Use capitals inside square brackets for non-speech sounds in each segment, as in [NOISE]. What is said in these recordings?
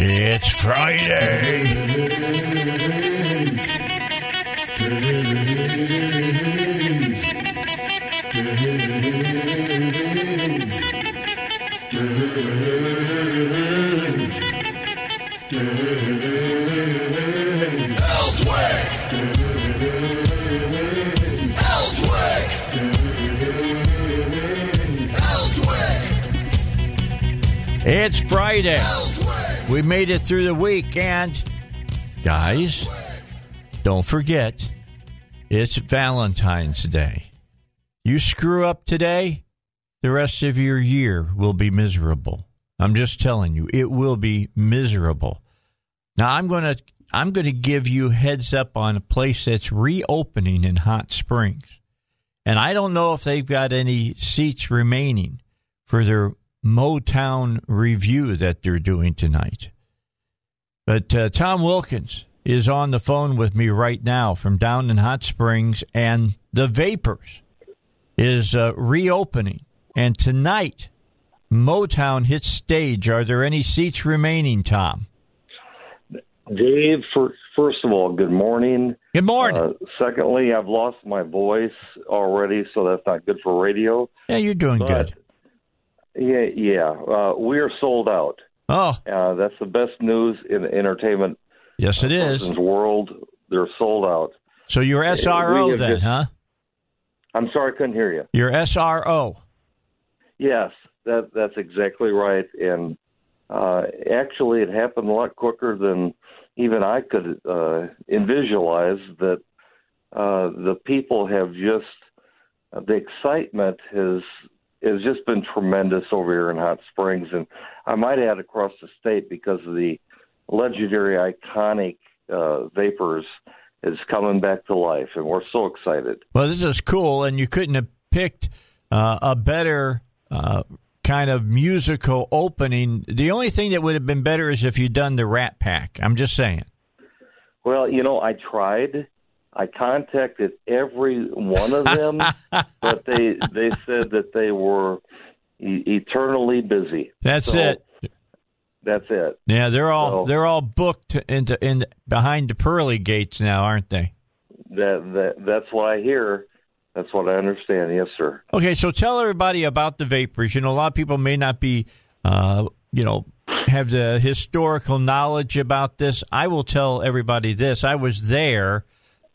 It's Friday. It's Friday. We made it through the week, and guys, don't forget, it's Valentine's Day. You screw up today, the rest of your year will be miserable. I'm just telling you, it will be miserable. Now I'm going to I'm going to give you heads up on a place that's reopening in Hot Springs. And I don't know if they've got any seats remaining for their Motown review that they're doing tonight. But uh, Tom Wilkins is on the phone with me right now from down in Hot Springs, and the Vapors is uh, reopening. And tonight, Motown hits stage. Are there any seats remaining, Tom? Dave, for, first of all, good morning. Good morning. Uh, secondly, I've lost my voice already, so that's not good for radio. yeah, you're doing But good. Yeah, yeah, uh, we are sold out. Oh, Uh, that's the best news in the entertainment yes, it is. world. They're sold out. So you're SRO have then, just- huh? I'm sorry, I couldn't hear you. You're SRO. Yes, that that's exactly right. And uh, actually, it happened a lot quicker than even I could uh, visualize. That uh, the people have just the excitement has has just been tremendous over here in Hot Springs, and I might add across the state because of the legendary, iconic uh, vapors is coming back to life, and we're so excited. Well, this is cool, and you couldn't have picked uh, a better uh, kind of musical opening. The only thing that would have been better is if you'd done the Rat Pack. I'm just saying. Well, you know, I tried. I contacted every one of them, [LAUGHS] but they they said that they were e- eternally busy. That's So, it. That's it. Yeah, they're all So- they're all booked into in behind the pearly gates now, aren't they? That that that's what I hear. That's what I understand. Yes, sir. Okay, so tell everybody about the vapors. You know, a lot of people may not be, uh, you know, have the historical knowledge about this. I will tell everybody this. I was there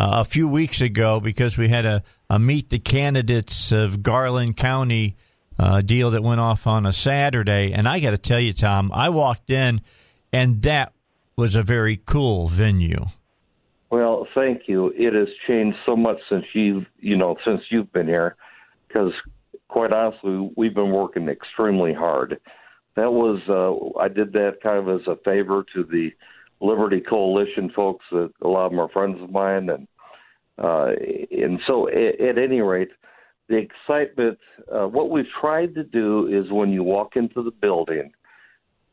a few weeks ago because we had a, a meet the candidates of Garland County uh, deal that went off on a Saturday, and I got to tell you, Tom, I walked in, and that was a very cool venue. Well, thank you. It has changed so much since you you know since you've been here, because quite honestly, we've been working extremely hard. That was uh, I did that kind of as a favor to the Liberty Coalition folks. That a lot of them are friends of mine, and uh, and so at, at any rate, the excitement. Uh, what we've tried to do is when you walk into the building,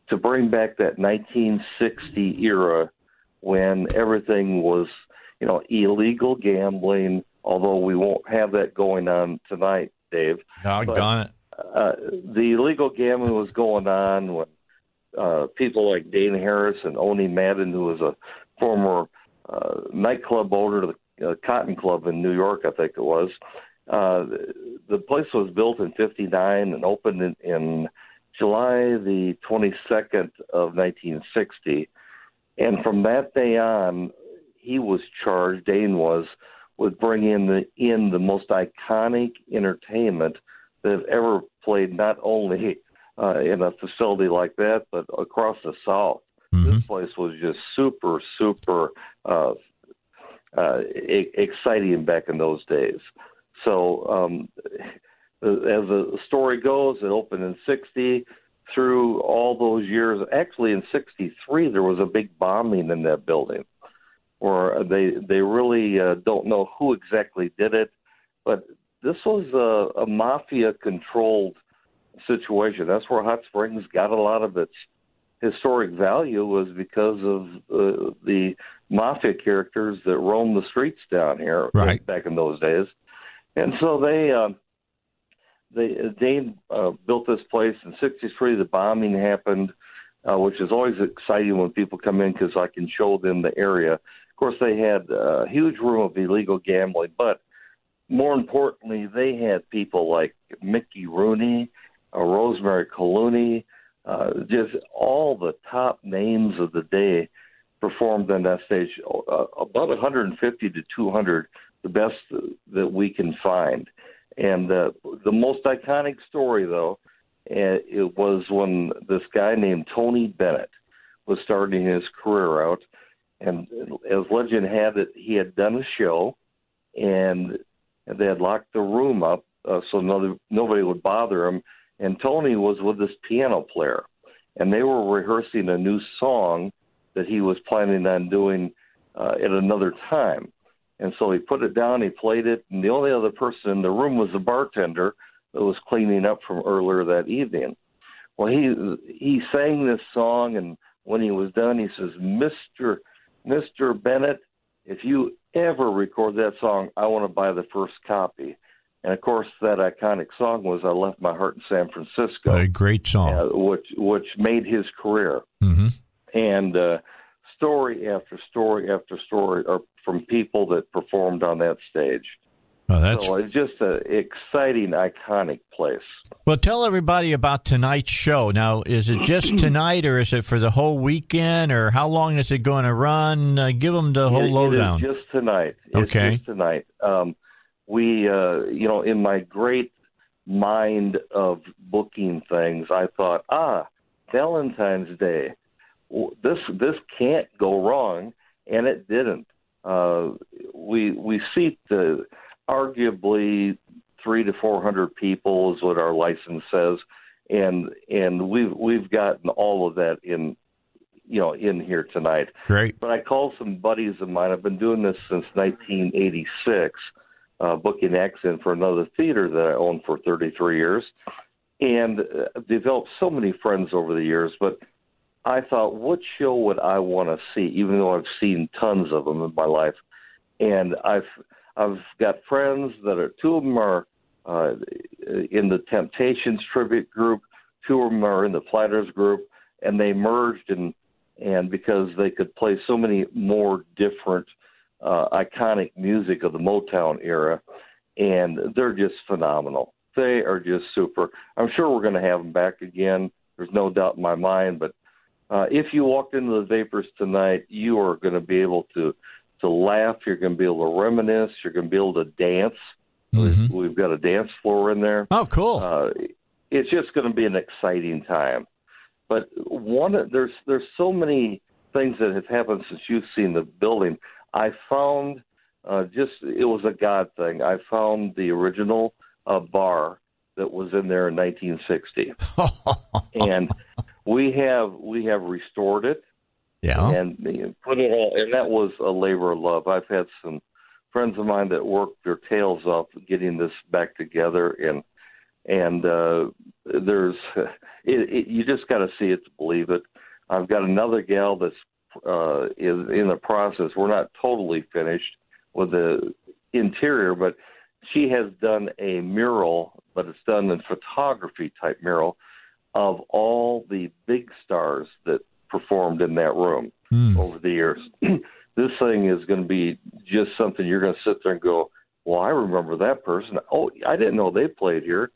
to bring back that 1960 era when everything was, you know, illegal gambling. Although we won't have that going on tonight, Dave. Doggone it. Uh, the illegal gambling was going on when uh, people like Dane Harris and Owney Madden, who was a former uh, nightclub owner of the uh, Cotton Club in New York, I think it was. Uh, the place was built in '59 and opened in, in July the 22nd of 1960. And from that day on, he was charged. Dane was with bringing in the in the most iconic entertainment that have ever played, not only uh, in a facility like that, but across the South. Mhm. This place was just super, super uh, uh, e- exciting back in those days. So, um, as the story goes, it opened in '60. Through all those years, actually in '63, there was a big bombing in that building, where they they really uh, don't know who exactly did it, but this was a, a mafia controlled situation. That's where Hot Springs got a lot of its historic value was because of uh, the mafia characters that roamed the streets down here Right. back in those days, and so they uh, they Dane uh, built this place in '63. The bombing happened, uh, which is always exciting when people come in because I can show them the area. Of course, they had a huge room of illegal gambling, but more importantly, they had people like Mickey Rooney, uh, Rosemary Clooney, uh, just all the top names of the day performed on that stage. Uh, about 150 to 200, the best that we can find. And uh, the most iconic story, though, uh, it was when this guy named Tony Bennett was starting his career out. And as legend had it, he had done a show, and they had locked the room up uh, so no, nobody would bother him. And Tony was with this piano player, and they were rehearsing a new song that he was planning on doing uh, at another time. And so he put it down, he played it, and the only other person in the room was the bartender that was cleaning up from earlier that evening. Well, he he sang this song, and when he was done, he says, "Mister Mister Bennett, if you ever record that song, I want to buy the first copy." And of course, that iconic song was "I Left My Heart in San Francisco," a great song, uh, which which made his career. Mm-hmm. And uh, story after story after story are from people that performed on that stage. Oh, that's so it's just an exciting, iconic place. Well, tell everybody about tonight's show. Now, is it just [CLEARS THROAT] tonight, or is it for the whole weekend, or how long is it going to run? Uh, give them the whole it, lowdown. It is just tonight. It's okay. Just tonight. Um, we, uh, you know, in my great mind of booking things, I thought, ah, Valentine's Day. This this can't go wrong, and it didn't. Uh, we we seat the arguably three to four hundred people is what our license says, and and we've we've gotten all of that in you know in here tonight. Great. But I called some buddies of mine. I've been doing this since 1986, uh, booking acts in for another theater that I owned for 33 years, and uh, developed so many friends over the years. But I thought, what show would I want to see? Even though I've seen tons of them in my life, and I've I've got friends that are two of them are uh, in the Temptations tribute group, two of them are in the Platters group, and they merged and and because they could play so many more different uh, iconic music of the Motown era, and they're just phenomenal. They are just super. I'm sure we're going to have them back again. There's no doubt in my mind, but uh, if you walked into the Vapors tonight, you are going to be able to to laugh. You're going to be able to reminisce. You're going to be able to dance. Mm-hmm. We've, got a dance floor in there. Oh, cool! Uh, it's just going to be an exciting time. But one, there's there's so many things that have happened since you've seen the building. I found uh, just it was a God thing. I found the original uh, bar that was in there in 1960, [LAUGHS] and we have we have restored it. Yeah, and put it all, and that was a labor of love. I've had some friends of mine that worked their tails off getting this back together, and and uh, there's [LAUGHS] it, it, you just got to see it to believe it. I've got another gal that's uh, is in the process. We're not totally finished with the interior, but she has done a mural, but it's done in photography type mural of all the big stars that performed in that room mm. over the years. [CLEARS THROAT] this thing is going to be just something you're going to sit there and go, "Well, I remember that person. Oh, I didn't know they played here."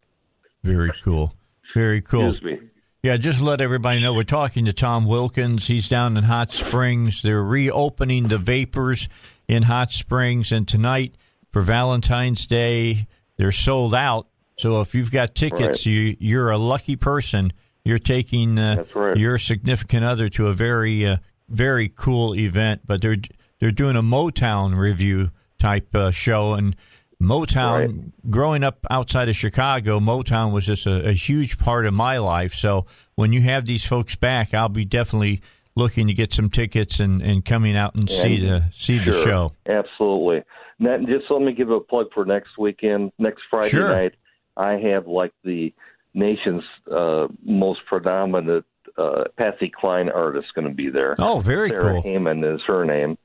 Very cool. Very cool. Excuse me. Yeah, just let everybody know we're talking to Tom Wilkins. He's down in Hot Springs. They're reopening the Vapors in Hot Springs, and tonight for Valentine's Day, they're sold out. So if you've got tickets, Right. you you're a lucky person. You're taking uh, right. your significant other to a very uh, very cool event. But they're they're doing a Motown review type uh, show, and Motown. Right. Growing up outside of Chicago, Motown was just a, a huge part of my life. So when you have these folks back, I'll be definitely looking to get some tickets and, and coming out and, see the see the show. Absolutely. Now, just let me give a plug for next weekend. Next Friday Sure. night, I have like the nation's uh, most predominant uh, Patsy Cline artist going to be there. Oh, very Sarah cool. Heyman is her name.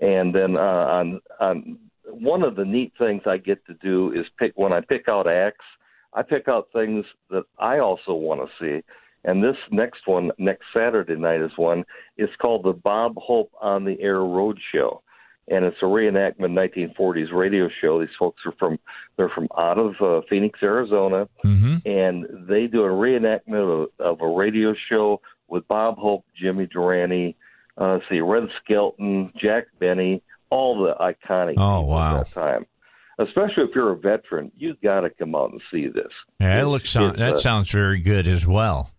And then uh, on on one of the neat things I get to do is pick when I pick out acts. I pick out things that I also want to see. And this next one, next Saturday night, is one. It's called the Bob Hope on the Air Road Show, and it's a reenactment 1940s radio show. These folks are from they're from out of uh, Phoenix, Arizona, Mm-hmm. and they do a reenactment of, of a radio show with Bob Hope, Jimmy Durante, uh, see, Red Skelton, Jack Benny, all the iconic Oh, people wow. at that time. Especially if you're a veteran, you've got to come out and see this. Yeah, that looks that uh, sounds very good as well.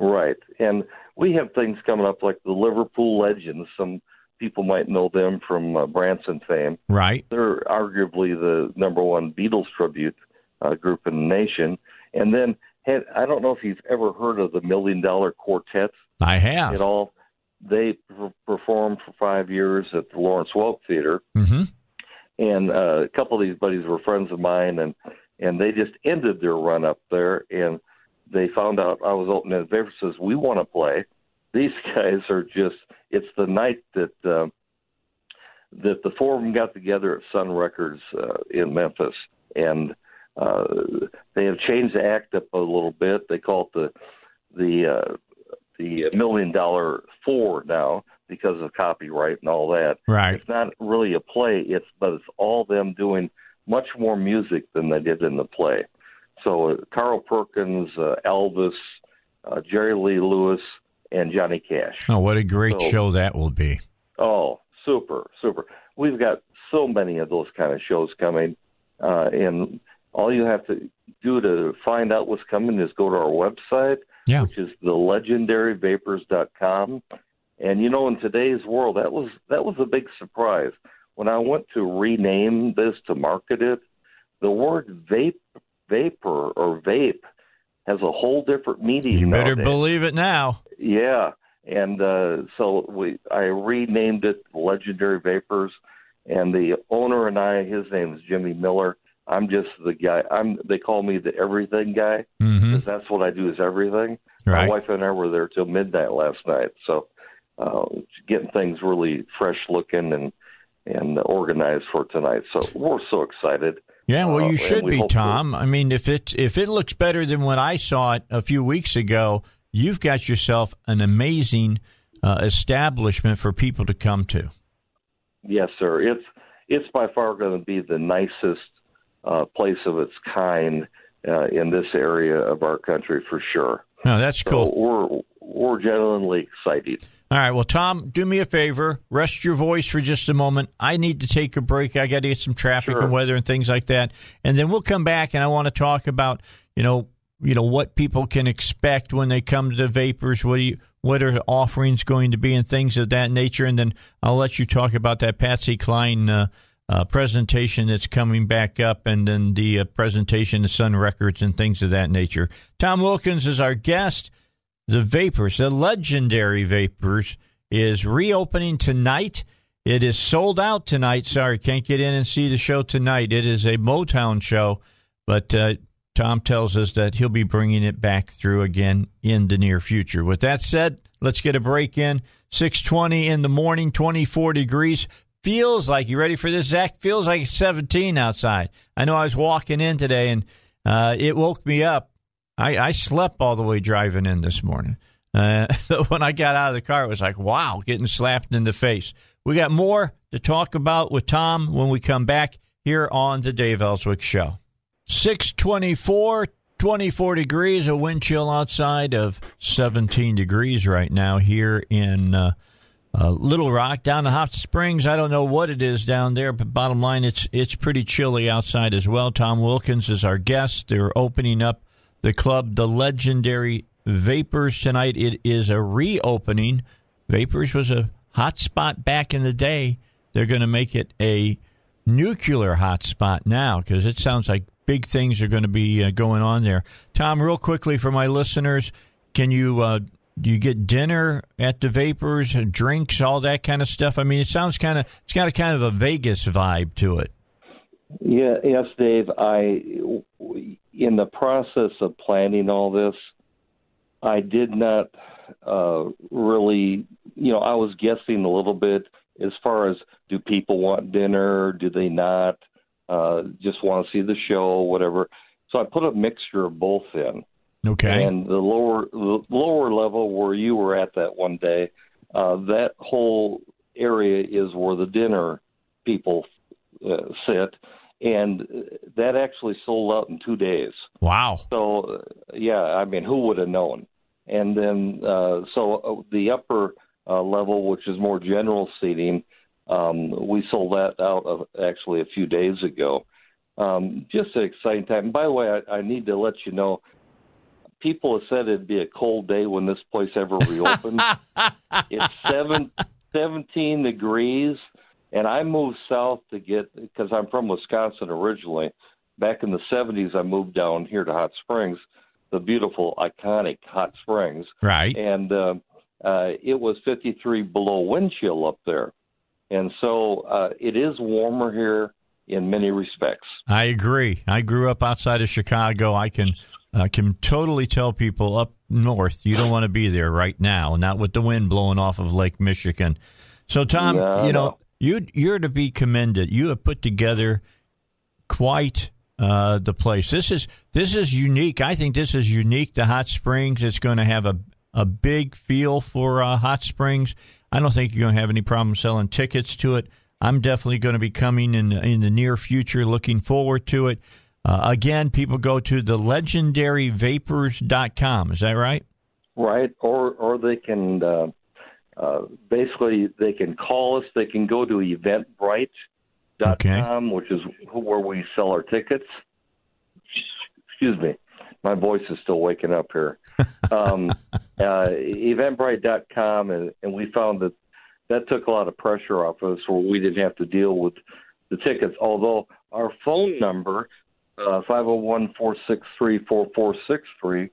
Right. And we have things coming up like the Liverpool Legends. Some people might know them from uh, Branson fame. Right. They're arguably the number one Beatles tribute uh, group in the nation. And then had, I don't know if you've ever heard of the Million Dollar Quartet I have. at all. They per- performed for five years at the Lawrence Welk Theater Mm-hmm. and uh, a couple of these buddies were friends of mine, and and they just ended their run up there, and they found out I was opening at Vapor says we want to play. These [LAUGHS] guys are just. It's the night that uh, that the four of them got together at Sun Records uh, in Memphis, and uh, they have changed the act up a little bit. They call it the the uh, the Million Dollar Four now because of copyright and all that. Right. it's not really a play. It's but it's all them doing much more music than they did in the play. So uh, carl perkins uh, elvis uh, jerry lee lewis and johnny cash. Oh, what a great So- show that will be. oh super super. We've got so many of those kind of shows coming uh, and all you have to do to find out what's coming is go to our website Yeah. which is the legendaryvapors.com. And you know, in today's world, that was that was a big surprise when I went to rename this to market it. The word vape, vapor or vape has a whole different meaning. You better nowadays. believe it now. Yeah, and uh, so we I renamed it Legendary Vapors, and the owner and I, his name is Jimmy Miller. I'm just the guy. I'm they call me the everything guy Mm-hmm. 'cause that's what I do is everything. Right. My wife and I were there till midnight last night, so uh, getting things really fresh looking and and organized for tonight. So we're so excited. Yeah, well, Uh, you and should we be, hope to- Tom. I mean, if it if it looks better than what I saw it a few weeks ago, you've got yourself an amazing uh, establishment for people to come to. Yes, sir. It's it's by far going to be the nicest uh, place of its kind uh, in this area of our country for sure. No, that's cool. We're we're genuinely excited. All right. Well, Tom, do me a favor. Rest your voice for just a moment. I need to take a break. I got to get some traffic Sure. and weather and things like that, and then we'll come back and I want to talk about you know you know what people can expect when they come to the vapors. What do you what are offerings going to be and things of that nature, and then I'll let you talk about that Patsy Cline. Uh, uh, presentation that's coming back up, and then the uh, presentation of Sun Records and things of that nature. Tom Wilkins is our guest. The Vapors, the legendary Vapors, is reopening tonight. It is sold out tonight. Sorry, can't get in and see the show tonight. It is a Motown show, but uh, Tom tells us that he'll be bringing it back through again in the near future. With that said, let's get a break in. 620 in the morning, 24 degrees. Feels like, you ready for this, Zach? Feels like 17 outside. I know I was walking in today and uh, it woke me up. I, I slept all the way driving in this morning. Uh, [LAUGHS] when I got out of the car, it was like, wow, getting slapped in the face. We got more to talk about with Tom when we come back here on the Dave Elswick Show. 624, 24 degrees, a wind chill outside of 17 degrees right now here in uh, uh, Little Rock. Down to Hot Springs, I don't know what it is down there, but bottom line, it's it's pretty chilly outside as well. Tom Wilkins is our guest. They're opening up the club, the legendary Vapors tonight. It is a reopening. Vapors was a hot spot back in the day. They're going to make it a nuclear hot spot now because it sounds like big things are going to be uh, going on there. Tom, real quickly for my listeners, can you uh, do you get dinner at the Vapors, drinks, all that kind of stuff? I mean, it sounds kind of it's got a kind of a Vegas vibe to it. Yeah, yes, Dave. I, in the process of planning all this, I did not uh, really, you know, I was guessing a little bit as far as do people want dinner, do they not, uh, just want to see the show, whatever. So I put a mixture of both in. Okay. And the lower the lower level where you were at that one day, uh, that whole area is where the dinner people uh, sit, and that actually sold out in two days. wow. So yeah, I mean, who would have known? And then uh, so uh, the upper uh, level, which is more general seating, um, we sold that out of actually a few days ago. Um, just an exciting time. By the way, I, I need to let you know. People have said it'd be a cold day when this place ever reopens. [LAUGHS] it's seven, 17 degrees, and I moved south to get because I'm from Wisconsin originally. Back in the 70s, I moved down here to Hot Springs, the beautiful, iconic Hot Springs, Right. and uh, uh, it was 53 below wind chill up there, and so uh, it is warmer here in many respects. I agree. I grew up outside of Chicago. I can uh, can totally tell people up north you don't want to be there right now, not with the wind blowing off of Lake Michigan. So, Tom, No, you know no. you you're to be commended. You have put together quite uh, the place. This is this is unique. I think this is unique to Hot Springs. It's going to have a a big feel for uh, Hot Springs. I don't think you're going to have any problem selling tickets to it. I'm definitely going to be coming in in the near future. Looking forward to it. Uh, again, people go to the legendaryvapors.com. Is that right? right? Or or they can uh, uh, basically they can call us. They can go to Eventbrite.com, which is where we sell our tickets. Excuse me, my voice is still waking up here. [LAUGHS] Um, uh, Eventbrite.com, and, and we found that that took a lot of pressure off us, where we didn't have to deal with the tickets. Although our phone number, five zero one four six three four four six three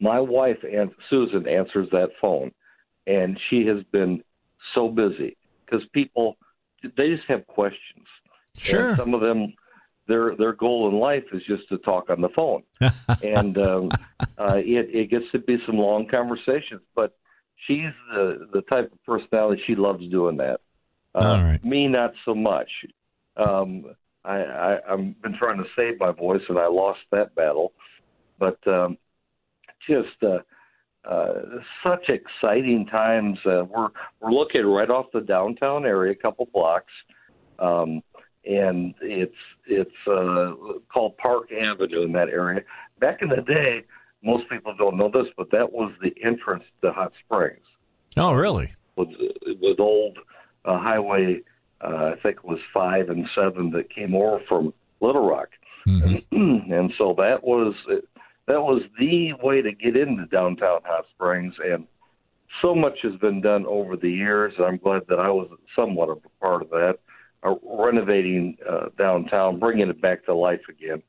my wife and Susan answers that phone, and she has been so busy because people they just have questions. Sure. And some of them, their their goal in life is just to talk on the phone, [LAUGHS] and um, uh, it it gets to be some long conversations. But she's the the type of personality she loves doing that. Uh, All right. Me, not so much. Um, I, I I've been trying to save my voice, and I lost that battle. But um, just uh, uh, such exciting times. Uh, we're we're located right off the downtown area, a couple blocks, um, and it's it's uh, called Park Avenue in that area. Back in the day, most people don't know this, but that was the entrance to Hot Springs Oh, really? with with old uh, highway. Uh, I think it was five and seven that came over from Little Rock, Mhm. [CLEARS THROAT] and so that was that was the way to get into downtown Hot Springs. And so much has been done over the years. I'm glad that I was somewhat of a part of that, uh, renovating uh, downtown, bringing it back to life again.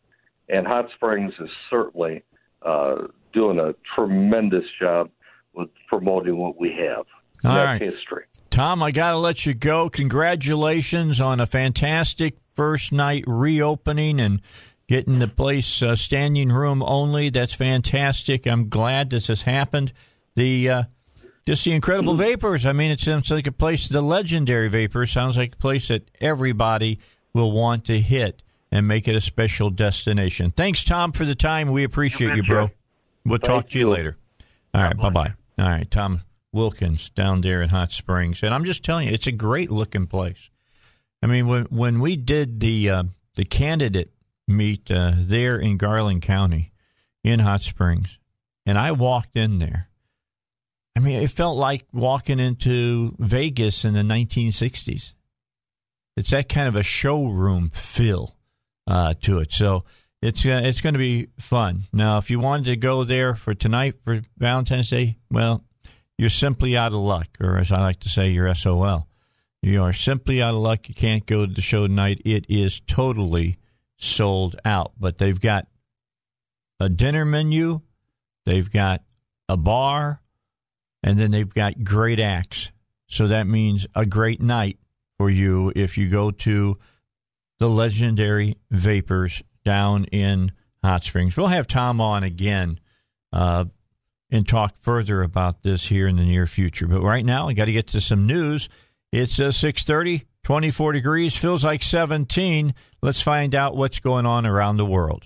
And Hot Springs is certainly uh, doing a tremendous job with promoting what we have. All right. history. Tom, I got to let you go. Congratulations on a fantastic first night reopening and getting the place uh, standing room only. That's fantastic. I'm glad this has happened. The uh, just the incredible vapors. I mean, it sounds like a place. The legendary vapors sounds like a place that everybody will want to hit and make it a special destination. Thanks, Tom, for the time. We appreciate you, bro. We'll talk to you you. later. All right, bye bye. All right, Tom Wilkins down there in Hot Springs, and I'm just telling you, it's a great looking place. I mean, when when we did the uh, the candidate meet uh, there in Garland County in Hot Springs, and I walked in there. I mean, it felt like walking into Vegas in the 1960s. It's that kind of a showroom feel uh, to it. So it's uh, it's going to be fun. Now, if you wanted to go there for tonight for Valentine's Day, well, you're simply out of luck, or as I like to say, you're SOL. You are simply out of luck. You can't go to the show tonight. It is totally sold out. But they've got a dinner menu, they've got a bar, and then they've got great acts. So that means a great night for you if you go to the legendary Vapors down in Hot Springs. We'll have Tom on again uh, and talk further about this here in the near future. But right now, I got to get to some news. It's uh, 630, 24 degrees, feels like 17. Let's find out what's going on around the world.